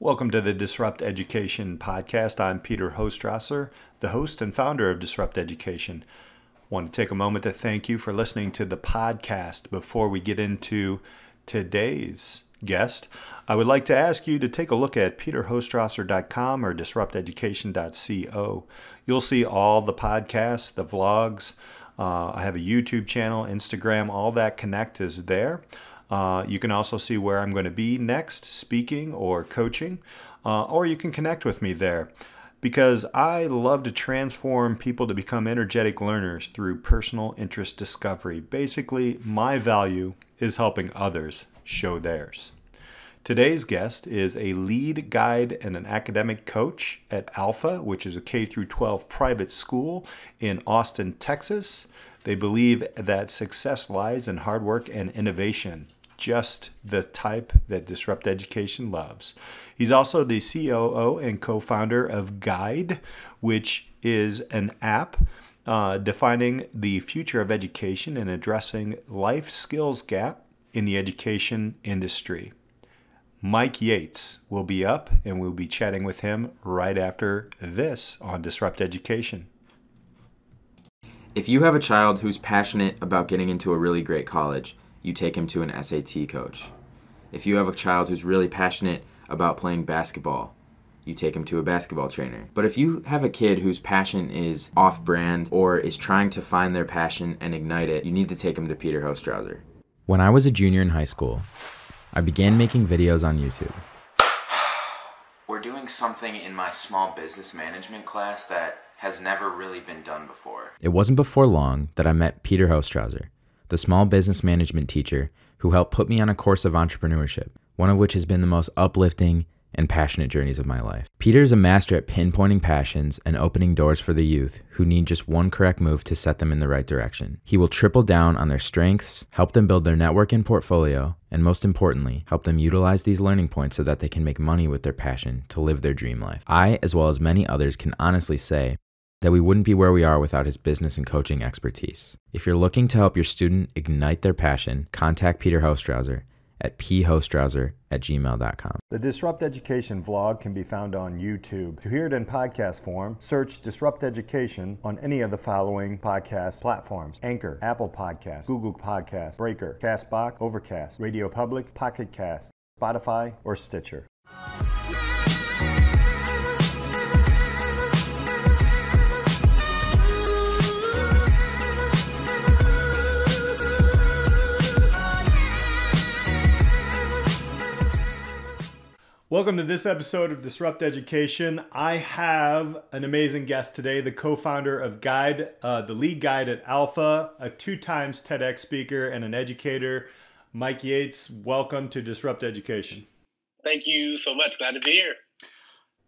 Welcome to the Disrupt Education podcast. I'm Peter Hostrawser, the host and founder of Disrupt Education. I want to take a moment to thank you for listening to the podcast. Before we get into today's guest, I would like to ask you to take a look at peterhostrawser.com or disrupteducation.co. You'll see all the podcasts, the vlogs. Uh, I have a YouTube channel, Instagram, all that connect is there. Uh, you can also see where I'm going to be next, speaking or coaching, uh, or you can connect with me there because I love to transform people to become energetic learners through personal interest discovery. Basically, my value is helping others show theirs. Today's guest is a lead guide and an academic coach at Alpha, which is a K through 12 private school in Austin, Texas. They believe that success lies in hard work and innovation just the type that Disrupt Education loves. He's also the COO and co founder of Guide, which is an app uh, defining the future of education and addressing life skills gap in the education industry. Mike Yates will be up, and we'll be chatting with him right after this on Disrupt Education. If you have a child who's passionate about getting into a really great college, you take him to an SAT coach. If you have a child who's really passionate about playing basketball, you take him to a basketball trainer. But if you have a kid whose passion is off brand or is trying to find their passion and ignite it, you need to take him to Peter Hostrawser. When I was a junior in high school, I began making videos on YouTube. We're doing something in my small business management class that has never really been done before. It wasn't before long that I met Peter Hostrawser the small business management teacher who helped put me on a course of entrepreneurship, one of which has been the most uplifting and passionate journeys of my life. Peter is a master at pinpointing passions and opening doors for the youth who need just one correct move to set them in the right direction. He will triple down on their strengths, help them build their network and portfolio, and most importantly, help them utilize these learning points so that they can make money with their passion to live their dream life. I, as well as many others, can honestly say that we wouldn't be where we are without his business and coaching expertise. If you're looking to help your student ignite their passion, contact Peter Hostrawser at phostrawser at gmail.com. The Disrupt Education vlog can be found on YouTube. To hear it in podcast form, search Disrupt Education on any of the following podcast platforms Anchor, Apple Podcasts, Google Podcasts, Breaker, Castbox, Overcast, Radio Public, Pocket Cast, Spotify, or Stitcher. Welcome to this episode of Disrupt Education. I have an amazing guest today, the co founder of Guide, uh, the lead guide at Alpha, a two times TEDx speaker, and an educator. Mike Yates, welcome to Disrupt Education. Thank you so much. Glad to be here.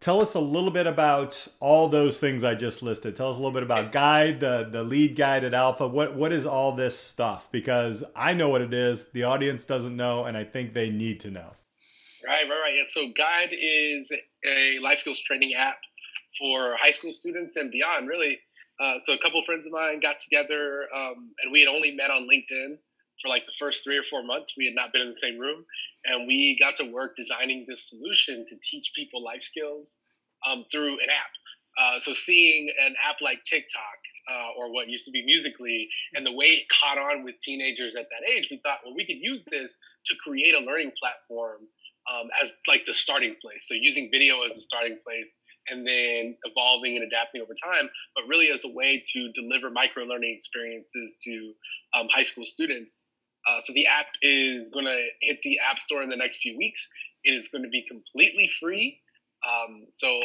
Tell us a little bit about all those things I just listed. Tell us a little bit about Guide, the, the lead guide at Alpha. What what is all this stuff? Because I know what it is, the audience doesn't know, and I think they need to know. Right, right, right. Yeah. So Guide is a life skills training app for high school students and beyond, really. Uh, so a couple friends of mine got together, um, and we had only met on LinkedIn for like the first three or four months. We had not been in the same room, and we got to work designing this solution to teach people life skills um, through an app. Uh, so seeing an app like TikTok uh, or what used to be Musical.ly, and the way it caught on with teenagers at that age, we thought, well, we could use this to create a learning platform um, as like the starting place. So using video as a starting place and then evolving and adapting over time, but really as a way to deliver micro learning experiences to um, high school students. Uh, so the app is going to hit the App Store in the next few weeks. It is going to be completely free. Um, so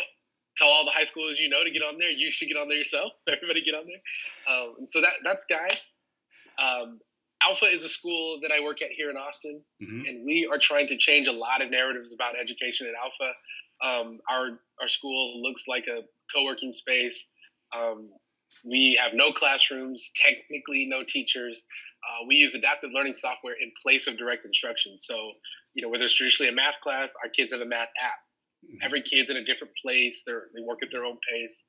tell all the high schoolers you know to get on there. You should get on there yourself. Everybody get on there. Um, so that that's Guide. Alpha is a school that I work at here in Austin, mm-hmm. and we are trying to change a lot of narratives about education at Alpha. Um, our our school looks like a co-working space. Um, we have no classrooms, technically no teachers. Uh, we use adaptive learning software in place of direct instruction. So, you know, where there's traditionally a math class, our kids have a math app. Mm-hmm. Every kid's in a different place. They they work at their own pace.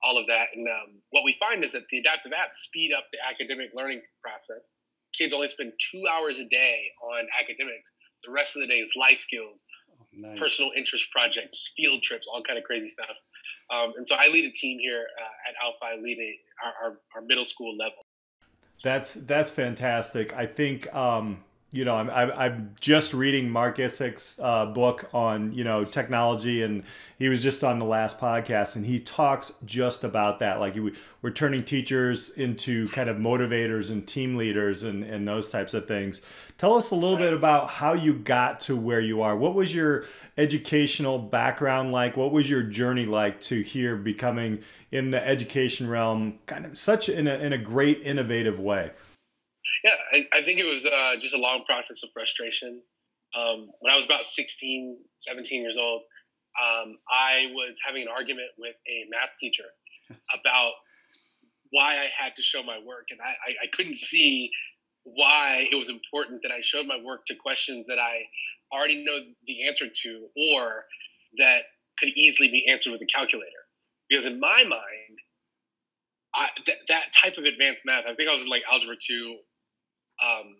All of that, and um, what we find is that the adaptive apps speed up the academic learning process kids only spend two hours a day on academics. The rest of the day is life skills, nice. personal interest projects, field trips, all kind of crazy stuff. Um, and so I lead a team here uh, at Alpha. I lead a, our, our, our, middle school level. That's that's fantastic. I think um, you know, I'm, I'm just reading Mark Issik's uh, book on, you know, technology. And he was just on the last podcast and he talks just about that. Like we're turning teachers into kind of motivators and team leaders and, and those types of things. Tell us a little bit about how you got to where you are. What was your educational background like? What was your journey like to here becoming in the education realm kind of such in a, in a great innovative way? Yeah, I, I think it was uh, just a long process of frustration. Um, when I was about 16, 17 years old, um, I was having an argument with a math teacher about why I had to show my work. And I, I, I couldn't see why it was important that I showed my work to questions that I already know the answer to or that could easily be answered with a calculator. Because in my mind, I, th- that type of advanced math, I think I was in like algebra two um,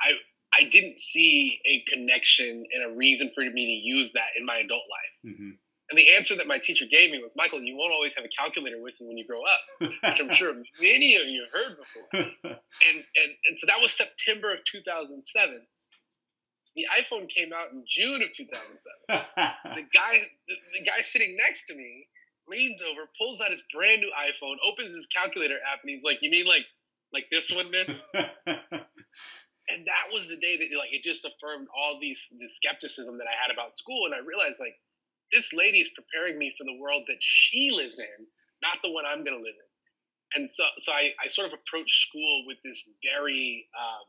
I I didn't see a connection and a reason for me to use that in my adult life. Mm-hmm. And the answer that my teacher gave me was, Michael, you won't always have a calculator with you when you grow up, which I'm sure many of you heard before. and, and, and so that was September of 2007. The iPhone came out in June of 2007. the guy, the, the guy sitting next to me leans over, pulls out his brand new iPhone, opens his calculator app, and he's like, "You mean like like this one, miss?" and that was the day that like it just affirmed all these the skepticism that I had about school, and I realized like this lady is preparing me for the world that she lives in, not the one I'm going to live in. And so, so I, I sort of approached school with this very um,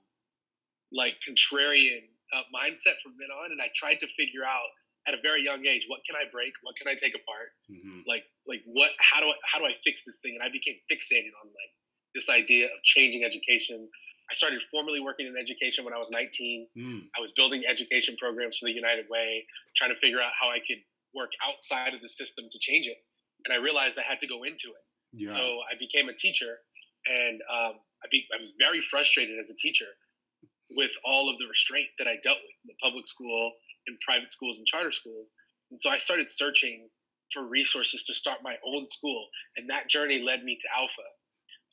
like contrarian uh, mindset from then on, and I tried to figure out at a very young age what can I break, what can I take apart, mm-hmm. like like what how do I how do I fix this thing, and I became fixated on like this idea of changing education I started formally working in education when I was 19. Mm. I was building education programs for the United Way, trying to figure out how I could work outside of the system to change it. And I realized I had to go into it. Yeah. So I became a teacher, and um, I, be, I was very frustrated as a teacher with all of the restraint that I dealt with in the public school, in private schools, and charter schools. And so I started searching for resources to start my own school. And that journey led me to Alpha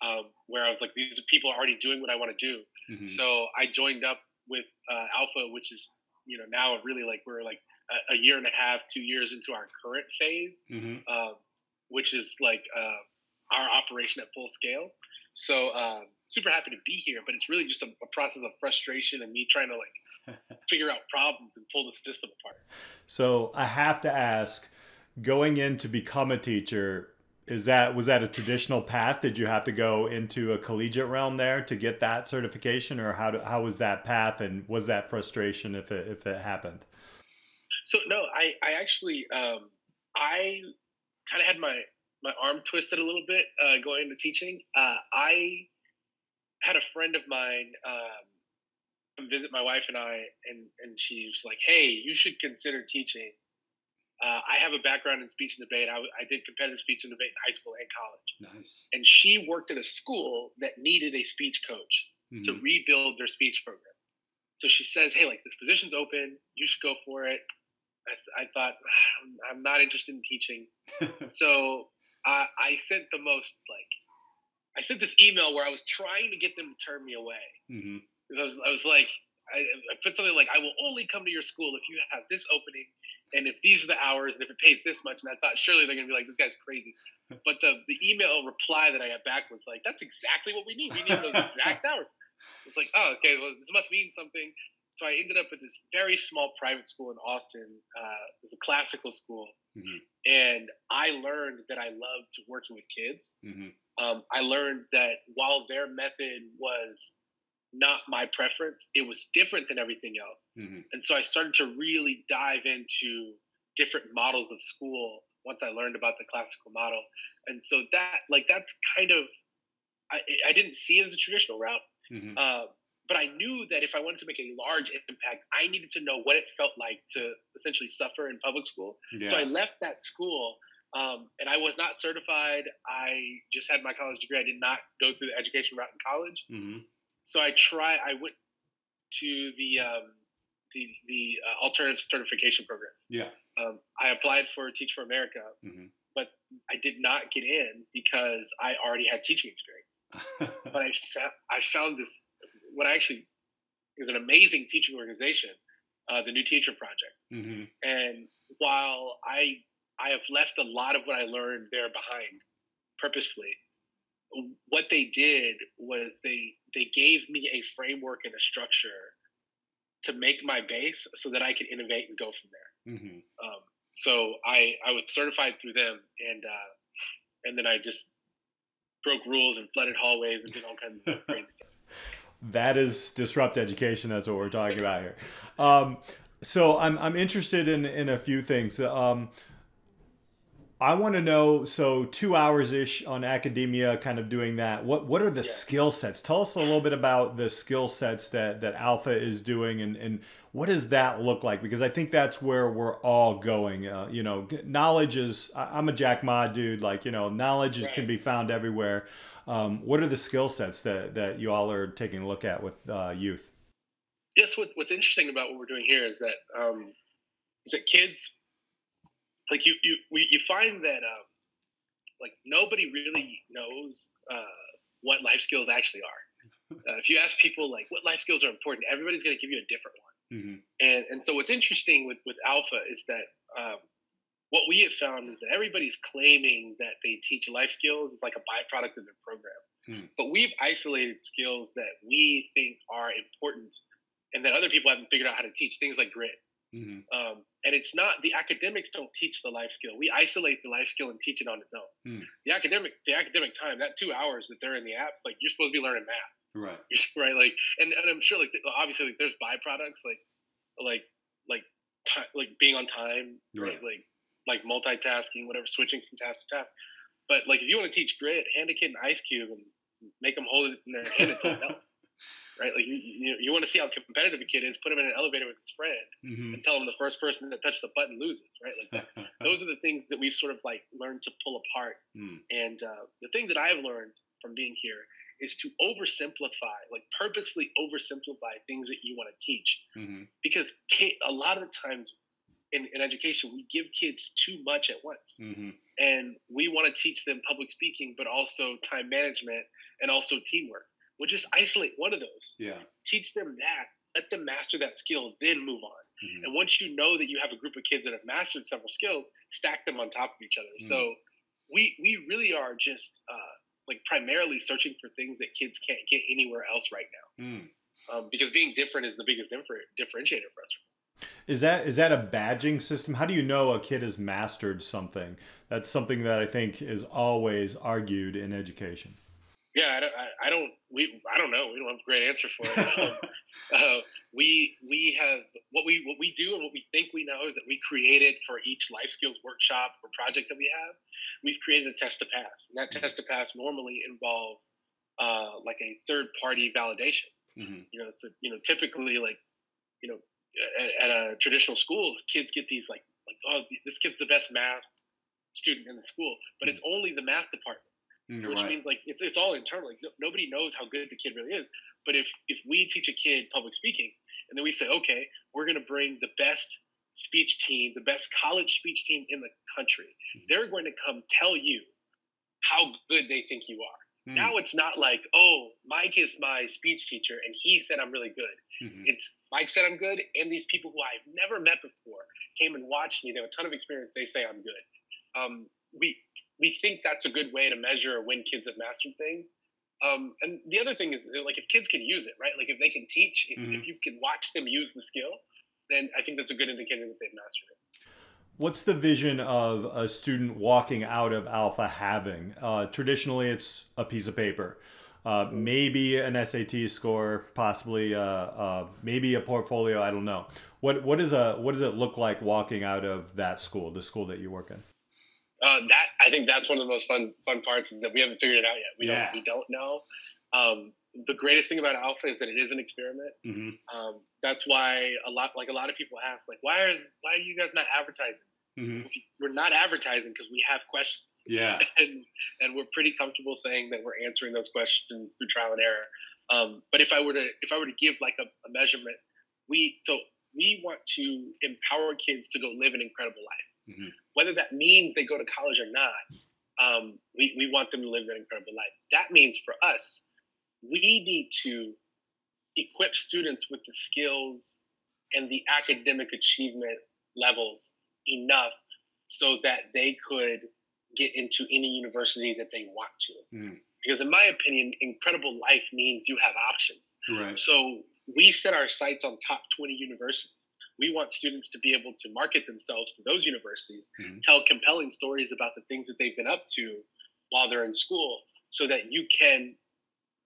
um, where I was like, these people are already doing what I want to do. Mm-hmm. So I joined up with uh, Alpha, which is you know now really like we're like a, a, year and a half, two years into our current phase, mm-hmm. um, which is like uh, our operation at full scale. So uh, super happy to be here, but it's really just a, a process of frustration and me trying to like figure out problems and pull the system apart. So I have to ask, going in to become a teacher, is that was that a traditional path? Did you have to go into a collegiate realm there to get that certification or how, do, how was that path and was that frustration if it, if it happened? So no i, I actually um, i kind of had my my arm twisted a little bit uh, going into teaching. Uh, i had a friend of mine um, visit my wife and i and and she's like hey you should consider teaching uh, I have a background in speech and debate. I, I, did competitive speech and debate in high school and college. Nice. And she worked at a school that needed a speech coach mm-hmm. to rebuild their speech program. So she says, "Hey, like this position's open. You should go for it." I, I thought ah, I'm not interested in teaching, so I, I sent the most like I sent this email where I was trying to get them to turn me away. Mm-hmm. I was I was like I, I put something like I will only come to your school if you have this opening and if these are the hours and if it pays this much and i thought surely they're going to be like this guy's crazy. But the, the email reply that i got back was like that's exactly what we need. We need those exact hours. It's like oh okay well this must mean something. So i ended up at this very small private school in austin uh, it was a classical school. Mm-hmm. and i learned that i loved working with kids. Mm-hmm. um, i learned that while their method was not my preference. It was different than everything else. Mm-hmm. And so I started to really dive into different models of school once I learned about the classical model. And so that, like, that's kind of, I, I didn't see it as a traditional route. Mm-hmm. Uh, but I knew that if I wanted to make a large impact, I needed to know what it felt like to essentially suffer in public school. Yeah. So I left that school um, and I was not certified. I just had my college degree. I did not go through the education route in college. Mm-hmm so I try. I went to the um, the the uh, alternative certification program. Yeah. Um, I applied for Teach for America, hmm but I did not get in because I already had teaching experience. But I found, I found this what I actually is an amazing teaching organization, uh, the New Teacher Project. hmm And while I I have left a lot of what I learned there behind purposefully, what they did was they they gave me a framework and a structure to make my base so that I could innovate and go from there. hmm Um, so I I was certified through them, and uh, and then I just broke rules and flooded hallways and did all kinds of crazy stuff. That is disrupt education. That's what we're talking about here. Um, so I'm I'm interested in in a few things. Um, I want to know. So two hours ish on academia, kind of doing that. What what are the Yeah. skill sets? Tell us a little bit about the skill sets that that Alpha is doing, and and what does that look like? Because I think that's where we're all going. Uh, you know, knowledge is. I'm a Jack Ma dude. Like you know, knowledge is, can be found everywhere. Um, what are the skill sets that, that you all are taking a look at with uh, youth? yes, what's what's interesting about what we're doing here is that um, is that kids like you you we, you find that um, like nobody really knows uh, what life skills actually are. Uh, if you ask people like what life skills are important, everybody's going to give you a different one. Mm-hmm. And and so what's interesting with with Alpha is that um, what we have found is that everybody's claiming that they teach life skills is like a byproduct of their program. Hmm. But we've isolated skills that we think are important and that other people haven't figured out how to teach. Things like grit. Mm-hmm. Um, and it's not the academics don't teach the life skill. We isolate the life skill and teach it on its own. Hmm. The academic the academic time that two hours that they're in the apps, like you're supposed to be learning math Right. right like and, and i'm sure like obviously like there's byproducts like like like ti like being on time right, Right. like like multitasking whatever switching from task to task but like if you want to teach grit hand a kid an ice cube and make them hold it in their hand until it melts right like you, you, you want to see how competitive a kid is put him in an elevator with his friend Mm-hmm. and tell him the first person that touched the button loses right like that, those are the things that we've sort of like learned to pull apart Mm. and uh, the thing that I've learned from being here is to oversimplify, like purposely oversimplify things that you want to teach. Mm-hmm. Because ki- a lot of times in, in education, we give kids too much at once. Mm-hmm. And we want to teach them public speaking, but also time management and also teamwork. We'll just isolate one of those, Yeah. teach them that, let them master that skill, then move on. Mhm. And once you know that you have a group of kids that have mastered several skills, stack them on top of each other. Mm. So we we really are just uh, like primarily searching for things that kids can't get anywhere else right now. Mm. Um, because being different is the biggest differ- differentiator for us. Is that is that a badging system? How do you know a kid has mastered something? That's something that I think is always argued in education. Yeah, I don't, I, I don't we I don't know. We don't have a great answer for it. Um, uh, we we have what we what we do and what we think we know is that we created for each life skills workshop or project that we have, we've created a test to pass. And that test to pass normally involves uh, like a third party validation. Mm-hmm. You know, so you know typically like you know at, at a traditional schools, kids get these like like oh this kid's the best math student in the school, but it's only the math department which means like it's it's all internal. Like no, nobody knows how good the kid really is. But if if we teach a kid public speaking, and then we say, okay, we're going to bring the best speech team, the best college speech team in the country, Mhm. they're going to come tell you how good they think you are. Mm. Now it's not like, oh, Mike is my speech teacher and he said I'm really good. Mhm. It's Mike said I'm good, and these people who I've never met before came and watched me. They have a ton of experience. They say I'm good. Um, we we think that's a good way to measure when kids have mastered things. Um, and the other thing is like if kids can use it, right? Like if they can teach, if, Mhm. if you can watch them use the skill, then I think that's a good indicator that they've mastered it. What's the vision of a student walking out of Alpha having? Uh, traditionally, it's a piece of paper, uh, maybe an SAT score, possibly uh, uh, maybe a portfolio. I don't know. What what is a what does it look like walking out of that school, the school that you work in? Uh, that I think that's one of the most fun fun parts is that we haven't figured it out yet. We Yeah. don't we don't know. Um, the greatest thing about Alpha is that it is an experiment. Mm-hmm. Um, that's why a lot like a lot of people ask like why are why are you guys not advertising? Mm-hmm. We're not advertising because we have questions. Yeah. and and we're pretty comfortable saying that we're answering those questions through trial and error. Um, but if I were to if I were to give like a, a measurement, we so we want to empower kids to go live an incredible life. Mm-hmm. Whether that means they go to college or not, um, we, we want them to live an incredible life. That means for us, we need to equip students with the skills and the academic achievement levels enough so that they could get into any university that they want to. Mm. Because in my opinion, incredible life means you have options. Right. So we set our sights on top 20 universities. We want students to be able to market themselves to those universities, mm-hmm. tell compelling stories about the things that they've been up to while they're in school, so that you can,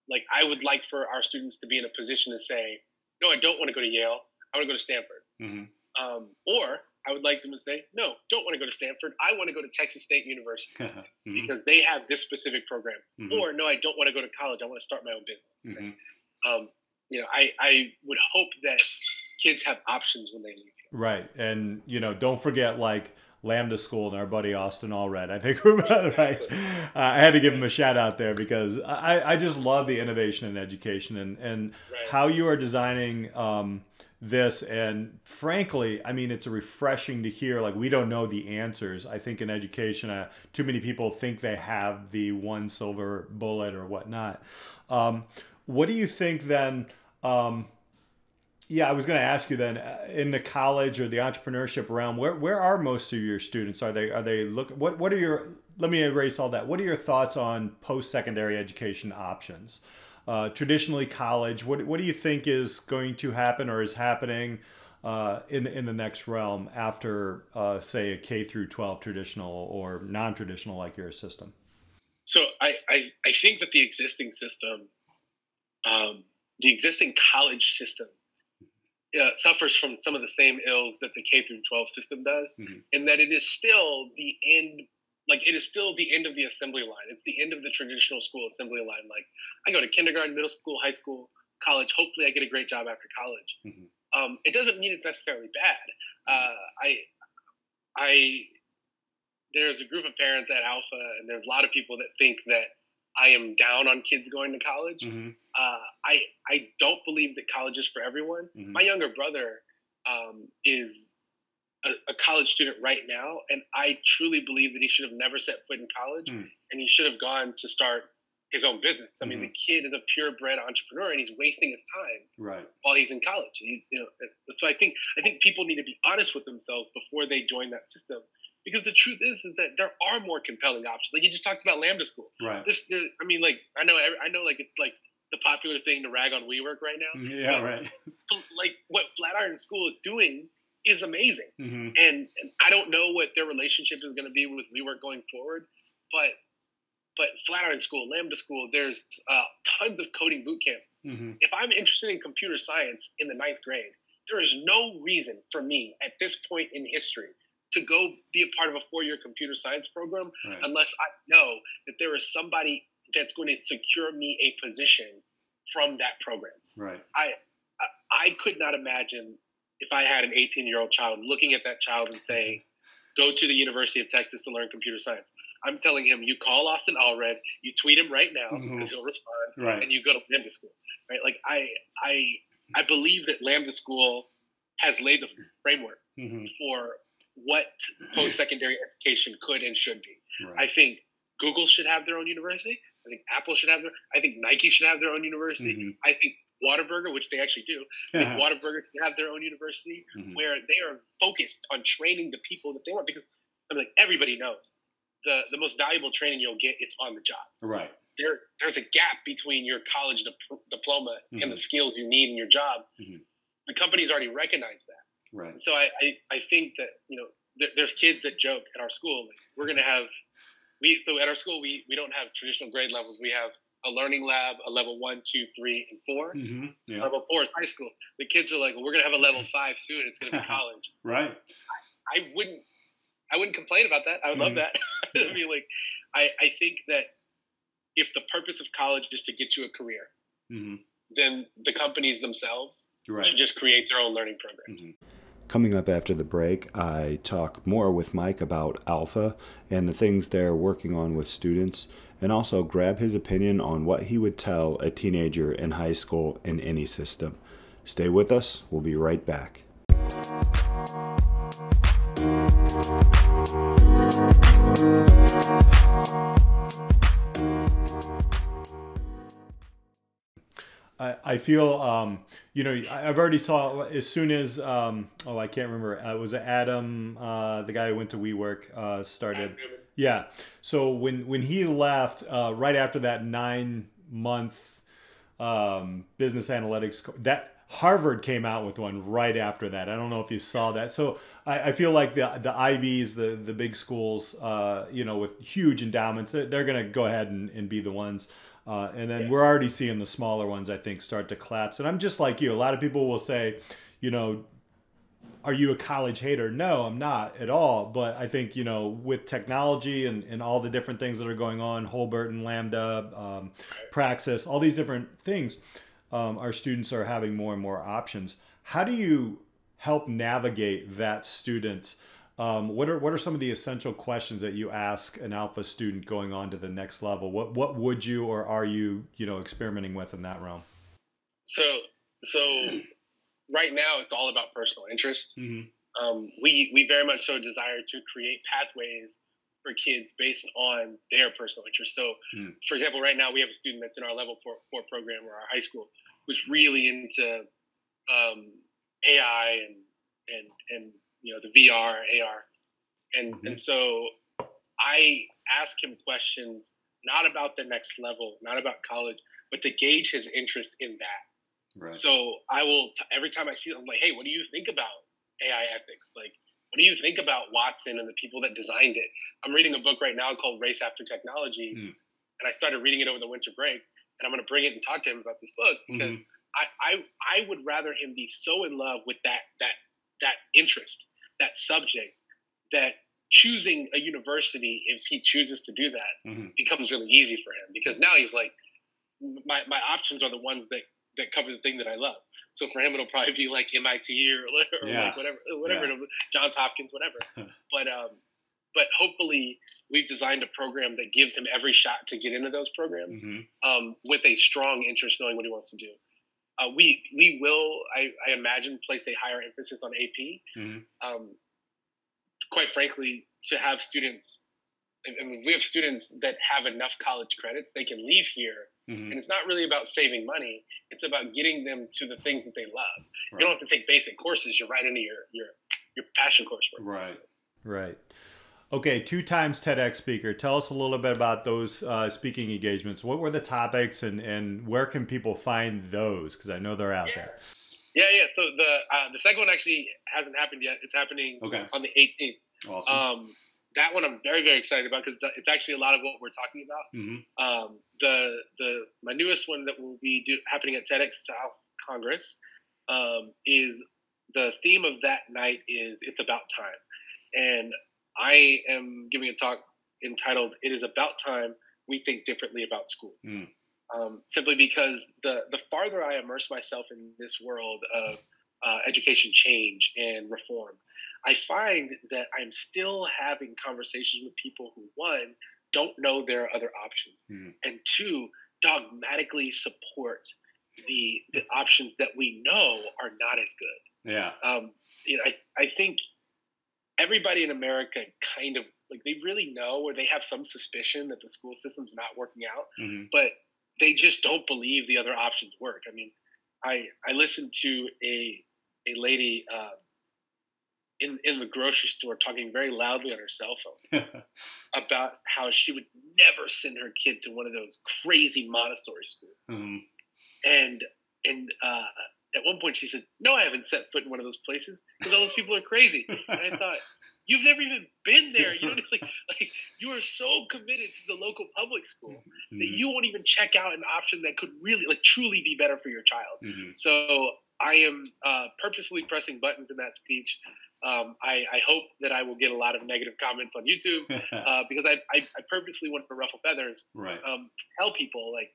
like, I would like for our students to be in a position to say, no, I don't want to go to Yale. I want to go to Stanford. Mm-hmm. Um, or I would like them to say, no, don't want to go to Stanford. I want to go to Texas State University mm-hmm. because they have this specific program. Mm-hmm. Or no, I don't want to go to college. I want to start my own business. Mm-hmm. Um, you know, I, I would hope that kids have options when they leave. Here. Right. And, you know, don't forget like Lambda School and our buddy Austin Allred. I think we're about right. Uh, I had to give him a shout out there because I, I just love the innovation in education and, and right. how you are designing um, this. And frankly, I mean, it's refreshing to hear like we don't know the answers. I think in education, uh, too many people think they have the one silver bullet or whatnot. Um, what do you think then? Um, yeah, I was going to ask you then uh, in the college or the entrepreneurship realm, where where are most of your students? Are they are they look what what are your let me erase all that. What are your thoughts on post secondary education options? Uh, traditionally, college. What what do you think is going to happen or is happening uh, in in the next realm after, uh, say, a K through twelve traditional or non traditional like your system? So I, I I think that the existing system, um, the existing college system uh, suffers from some of the same ills that the K through 12 system does, mm-hmm. in that it is still the end, like it is still the end of the assembly line. It's the end of the traditional school assembly line. Like I go to kindergarten, middle school, high school, college. Hopefully, I get a great job after college. Mm-hmm. Um, it doesn't mean it's necessarily bad. Uh, I, I, there's a group of parents at Alpha, and there's a lot of people that think that I am down on kids going to college. Mm-hmm. Uh, I I don't believe that college is for everyone. Mm-hmm. My younger brother um, is a, a, college student right now, and I truly believe that he should have never set foot in college, mm. and he should have gone to start his own business. I mean, mm-hmm. the kid is a purebred entrepreneur, and he's wasting his time right. while he's in college. He, you know, so I think I think people need to be honest with themselves before they join that system because the truth is is that there are more compelling options. Like you just talked about Lambda School. Right. This, I mean, like I know, I know, like it's like the popular thing to rag on WeWork right now. Mm, yeah, but, right. Like what Flatiron School is doing is amazing, mm-hmm. and, and I don't know what their relationship is going to be with WeWork going forward, but but Flatiron School, Lambda School, there's uh, tons of coding boot camps. Mm-hmm. If I'm interested in computer science in the ninth grade, there is no reason for me at this point in history to go be a part of a four-year computer science program right. unless I know that there is somebody that's going to secure me a position from that program. Right. I I, could not imagine if I had an 18-year-old child looking at that child and saying, "Go to the University of Texas to learn computer science." I'm telling him, you call Austin Allred, you tweet him right now because mm-hmm. he'll respond, right. and you go to Lambda School. Right? Like I I I believe that Lambda School has laid the framework mm-hmm. for what post secondary education could and should be. Right. I think Google should have their own university. I think Apple should have their. I think Nike should have their own university. Mm-hmm. I think Whataburger, which they actually do, I think Whataburger should have their own university mm-hmm. where they are focused on training the people that they want. Because I mean, like everybody knows, the the most valuable training you'll get is on the job. Right. There, there's a gap between your college dip- diploma mm-hmm. and the skills you need in your job. Mm-hmm. The companies already recognize that. Right. So I, I, I think that you know there, there's kids that joke at our school like, we're gonna have we so at our school we we don't have traditional grade levels. We have a learning lab, a level one, two, three, and 4 mm-hmm. yeah. Level four is high school. The kids are like, well, we're gonna have a level five soon. It's gonna be college. right. I, I, wouldn't I wouldn't complain about that. I would mm-hmm. love that. I mean, like I I think that if the purpose of college is to get you a career, mm-hmm. then the companies themselves right. should just create their own learning programs. Coming up after the break, I talk more with Mike about Alpha and the things they're working on with students, and also grab his opinion on what he would tell a teenager in high school in any system. Stay with us, we'll be right back. I, I feel um, you know I've already saw as soon as um, oh I can't remember uh, was it Adam uh, the guy who went to WeWork uh, started? Yeah. So when when he left uh, right after that nine month um, business analytics that Harvard came out with one right after that. I don't know if you saw that. So I, I feel like the the Ivies the the big schools uh, you know with huge endowments they're, they're gonna go ahead and, and be the ones uh, and then we're already seeing the smaller ones, I think, start to collapse. And I'm just like you. A lot of people will say, you know, are you a college hater? No, I'm not at all. But I think, you know, with technology and, and all the different things that are going on, Hobart and Lambda, um, Praxis, all these different things, um, our students are having more and more options. How do you help navigate that student? Um, what are what are some of the essential questions that you ask an alpha student going on to the next level? What what would you or are you you know experimenting with in that realm? So so right now it's all about personal interest. Mm-hmm. Um, we we very much so desire to create pathways for kids based on their personal interest. So, Mm. for example, right now we have a student that's in our level four, four program or our high school who's really into um, AI and and and you know the VR, AR, and Mhm. and so I ask him questions not about the next level, not about college, but to gauge his interest in that. Right. So I will t- every time I see him, I'm like, hey, what do you think about AI ethics? Like, what do you think about Watson and the people that designed it? I'm reading a book right now called Race After Technology, Mm. and I started reading it over the winter break. And I'm going to bring it and talk to him about this book because I, I I would rather him be so in love with that that that interest, that subject, that choosing a university if he chooses to do that Mhm. becomes really easy for him because now he's like my, my options are the ones that that cover the thing that I love. So for him, it'll probably be like MIT or, or Yeah. like whatever, whatever, Yeah. Johns Hopkins, whatever. but um, but hopefully we've designed a program that gives him every shot to get into those programs Mhm. um, with a strong interest, knowing what he wants to do. Uh, we we will, I, I imagine, place a higher emphasis on AP. Mhm. Um, quite frankly, to have students, and, and we have students that have enough college credits, they can leave here Mhm. and it's not really about saving money. It's about getting them to the things that they love. You don't have to take basic courses. You're right into your your your passion coursework. Right. Right. Okay, two times TEDx speaker. Tell us a little bit about those uh, speaking engagements. What were the topics, and and where can people find those? Because I know they're out there. Yeah, yeah. So the uh, the second one actually hasn't happened yet. It's happening Okay. on the 18th. Awesome. Um, that one I'm very very excited about because it's actually a lot of what we're talking about. hmm Um, the the my newest one that will be do, happening at TEDx South Congress um, is the theme of that night is it's about time, and I am giving a talk entitled "It is about time we think differently about school." Mm. Um, simply because the the farther I immerse myself in this world of uh, education change and reform, I find that I'm still having conversations with people who one don't know there are other options, Mhm. and two dogmatically support the the options that we know are not as good. Yeah. Um, you know, I I think everybody in America kind of like they really know or they have some suspicion that the school system's not working out hmm but they just don't believe the other options work. I mean, I I listened to a a lady uh, in in the grocery store talking very loudly on her cell phone about how she would never send her kid to one of those crazy Montessori schools, hmm and and uh, at one point she said, "No, I haven't set foot in one of those places because all those people are crazy." And I thought, "You've never even been there. You don't like, like you are so committed to the local public school." that you won't even check out an option that could really like truly be better for your child hmm so i am uh, purposefully pressing buttons in that speech um, I, I hope that i will get a lot of negative comments on youtube uh, because I, I, I purposely want to ruffle feathers right. um, tell people like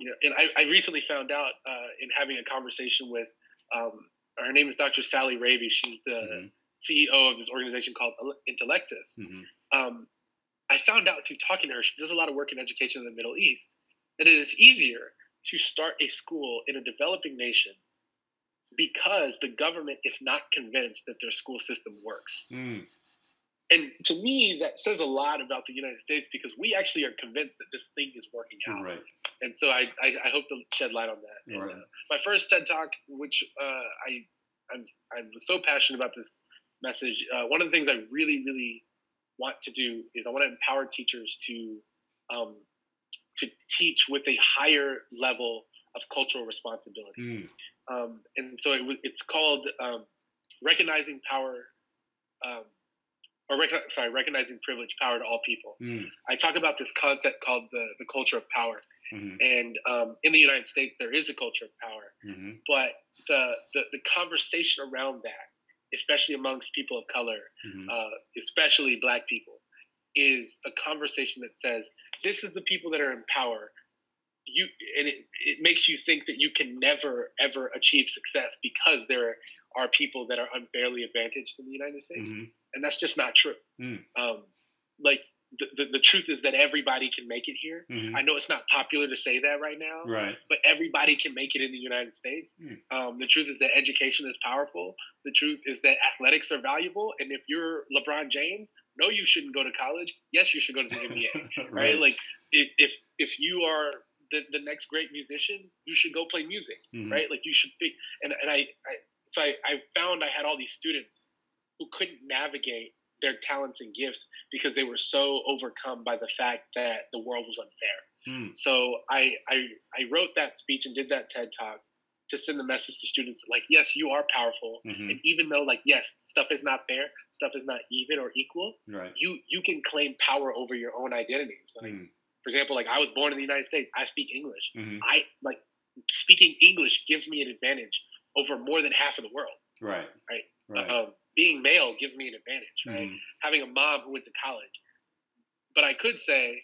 you know and i, I recently found out uh, in having a conversation with um, her name is dr sally raby she's the Mhm. ceo of this organization called intellectus Mhm. um, I found out through talking to her, she does a lot of work in education in the Middle East, that it is easier to start a school in a developing nation because the government is not convinced that their school system works. Mm. And to me, that says a lot about the United States because we actually are convinced that this thing is working out. Right. And so I, I, I hope to shed light on that. And, Right. uh, my first TED Talk, which uh, I I'm I'm so passionate about this message. Uh, one of the things I really really want to do is I want to empower teachers to um, to teach with a higher level of cultural responsibility. Mm. Um, and so it, it's called um, recognizing power. Or rec- sorry, recognizing privilege, power to all people. Mm. I talk about this concept called the, the culture of power. Mhm. And um, in the United States, there is a culture of power, Mhm. but the, the, the conversation around that, especially amongst people of color, Mhm. uh, especially Black people, is a conversation that says this is the people that are in power. You and it, it makes you think that you can never ever achieve success because there are people that are unfairly advantaged in the United States, Mhm. and that's just not true. Mm. Um, like the, the, the truth is that everybody can make it here. Mhm. I know it's not popular to say that right now, Right. but everybody can make it in the United States. Hmm. Um, the truth is that education is powerful. The truth is that athletics are valuable. And if you're LeBron James, no, you shouldn't go to college. Yes, you should go to the NBA, right? Like if, if if you are the, the next great musician, you should go play music, Mhm. right? Like you should think. And and I, I so I, I found I had all these students who couldn't navigate their talents and gifts because they were so overcome by the fact that the world was unfair. Mm. So I, I I wrote that speech and did that TED talk to send the message to students like yes you are powerful Mhm. and even though like yes stuff is not fair stuff is not even or equal Right. you you can claim power over your own identities like Mm. for example like I was born in the United States I speak English Mhm. I like speaking English gives me an advantage over more than half of the world Right. Right. Right. um, being male gives me an advantage right Mhm. having a mom who went to college. But I could say,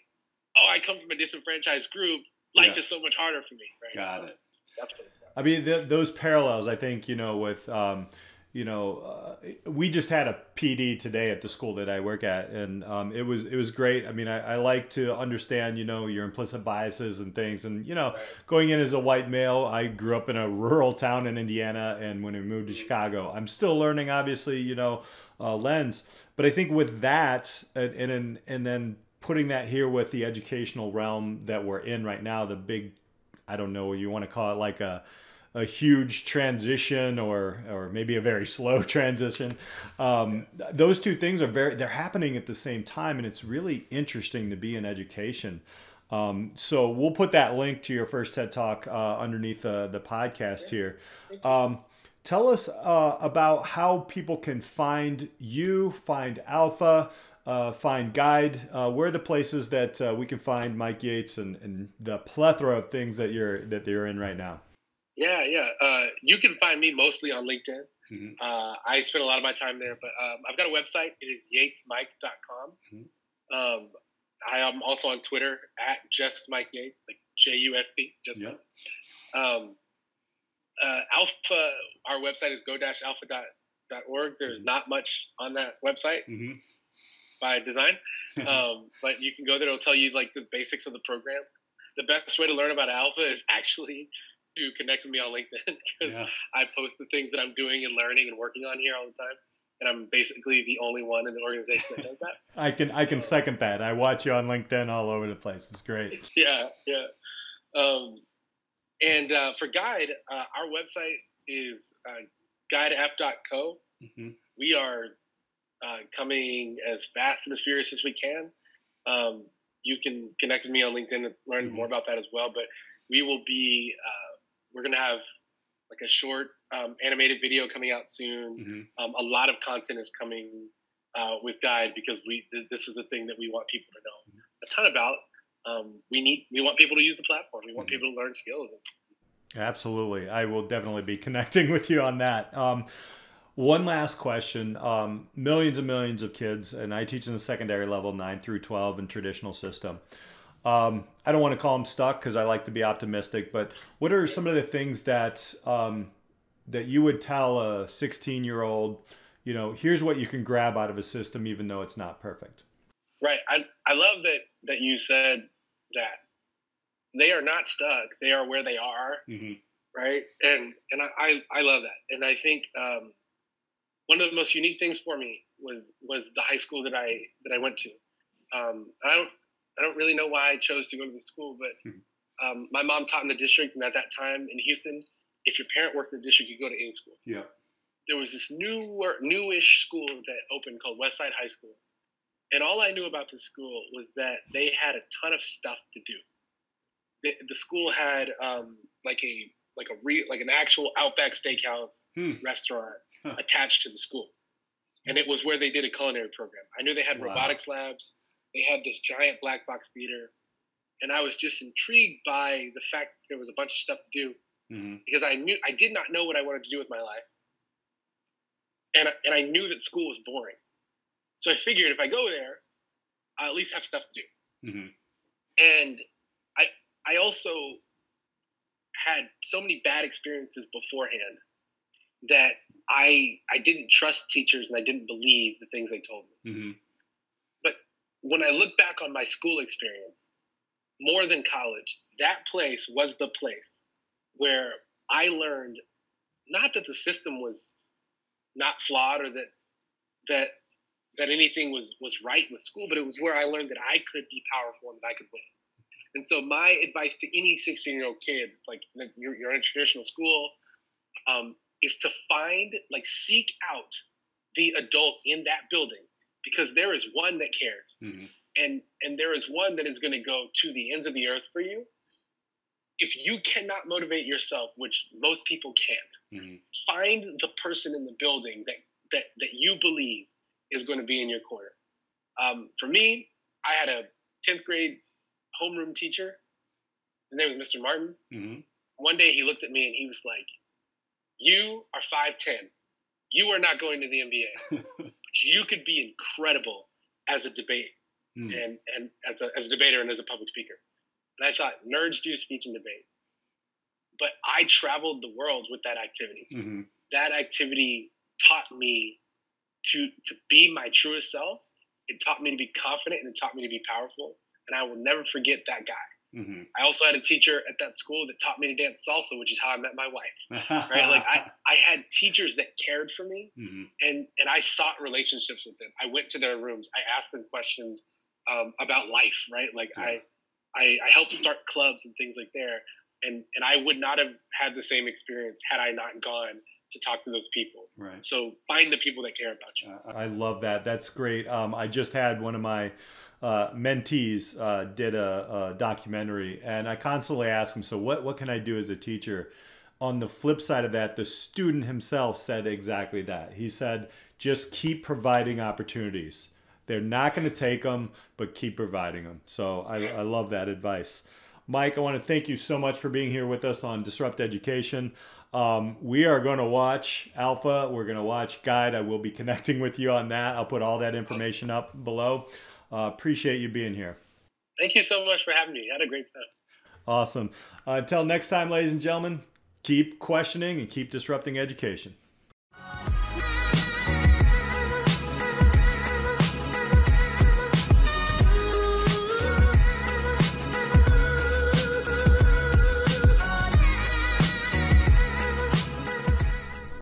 oh, I come from a disenfranchised group. Life Yeah. is so much harder for me. Right? Got So it. That's what it's about. I mean, th- those parallels, I think, you know, with, um, you know, uh, we just had a PD today at the school that I work at, and um, it was it was great. I mean, I, I like to understand, you know, your implicit biases and things, and you know, going in as a white male, I grew up in a rural town in Indiana, and when we moved to Chicago, I'm still learning, obviously, you know, uh, lens, but I think with that, and and and then putting that here with the educational realm that we're in right now, the big I don't know what you want to call it, like a a huge transition or or maybe a very slow transition. Um, th- those two things are very they're happening at the same time, and it's really interesting to be in education. Um, so we'll put that link to your first TED Talk uh, underneath uh, the podcast here. Um, tell us uh, about how people can find you, find Alpha, uh, find Guide. Uh, where are the places that uh, we can find Mike Yates and, and the plethora of things that you're that you're in right now? Yeah, yeah. Uh, you can find me mostly on LinkedIn. Mhm. Uh, I spend a lot of my time there, but um, I've got a website. It is yatesmike.com. Mhm. Um, I am also on Twitter at just Mike Yates, like J U S T, just Yeah. Um, uh, Alpha, our website is go-alpha.org. There's not much on that website Mm-hmm. by design, um, but you can go there. It'll tell you like the basics of the program. The best way to learn about Alpha is actually to connect with me on LinkedIn because Yeah. I post the things that I'm doing and learning and working on here all the time. And I'm basically the only one in the organization that does that. I can I can second that. I watch you on LinkedIn all over the place. It's great. yeah, yeah. Um, and uh, for Guide, uh, our website is uh, guideapp.co. Mhm. We are uh, coming as fast and as furious as we can. Um, you can connect with me on LinkedIn and learn Mhm. more about that as well. But we will be, uh, we're going to have like a short um, animated video coming out soon. Mhm. Um, a lot of content is coming uh, with Guide because we th- this is the thing that we want people to know a ton about. Um, we need we want people to use the platform. We want Mhm. people to learn skills. Absolutely. I will definitely be connecting with you on that. Um, one last question. Um, millions and millions of kids, and I teach in the secondary level, 9 through 12 in traditional system. Um, I don't want to call them stuck because I like to be optimistic, but what are some of the things that um, that you would tell a 16 year old, you know, here's what you can grab out of a system, even though it's not perfect? Right. I I love that that you said that they are not stuck. They are where they are. Mm-hmm. right? And and I, I, I love that. And I think um, one of the most unique things for me was was the high school that I that I went to. Um, I don't I don't really know why I chose to go to the school, but hmm. um, my mom taught in the district, and at that time in Houston, if your parent worked in the district, you go to any school. Yeah. There was this new newish school that opened called Westside High School, and all I knew about the school was that they had a ton of stuff to do. The, the school had um, like a like a re, like an actual Outback Steakhouse hmm. restaurant huh. attached to the school, and it was where they did a culinary program. I knew they had wow. robotics labs. They had this giant black box theater, and I was just intrigued by the fact that there was a bunch of stuff to do mm-hmm. because I knew I did not know what I wanted to do with my life, and and I knew that school was boring. So I figured if I go there, I at least have stuff to do. Mm-hmm. And I I also had so many bad experiences beforehand that I I didn't trust teachers and I didn't believe the things they told me. Mm-hmm. When I look back on my school experience, more than college, that place was the place where I learned not that the system was not flawed or that that that anything was was right with school, but it was where I learned that I could be powerful and that I could win. And so my advice to any 16 year old kid, like you're, you're in a traditional school, um, is to find like seek out the adult in that building because there is one that cares, mm-hmm. and and there is one that is going to go to the ends of the earth for you. If you cannot motivate yourself, which most people can't, mm-hmm. find the person in the building that that that you believe is going to be in your corner. Um, for me, I had a 10th grade homeroom teacher. His name was Mr. Martin. Mm-hmm. One day he looked at me and he was like, You are 5'10. You are not going to the NBA. you could be incredible as a debate mm. and, and as, a, as a debater and as a public speaker. And I thought, nerds do speech and debate. But I traveled the world with that activity. Mm-hmm. That activity taught me to to be my truest self. It taught me to be confident and it taught me to be powerful. And I will never forget that guy. Mm-hmm. I also had a teacher at that school that taught me to dance salsa, which is how I met my wife. right? Like I, I had teachers that cared for me mm-hmm. and, and I sought relationships with them. I went to their rooms. I asked them questions um, about life, right? Like yeah. I, I, I helped start clubs and things like there. And, and I would not have had the same experience had I not gone to talk to those people. Right. So find the people that care about you. Uh, I love that. That's great. Um, I just had one of my uh, mentees uh, did a, a, documentary, and I constantly ask him, "So what? What can I do as a teacher?" On the flip side of that, the student himself said exactly that. He said, "Just keep providing opportunities. They're not going to take them, but keep providing them." So I, I love that advice. Mike, I want to thank you so much for being here with us on Disrupt Education. Um, we are going to watch Alpha. We're going to watch Guide. I will be connecting with you on that. I'll put all that information up below. Uh, appreciate you being here. Thank you so much for having me. I had a great time. Awesome. Uh, until next time, ladies and gentlemen, keep questioning and keep disrupting education.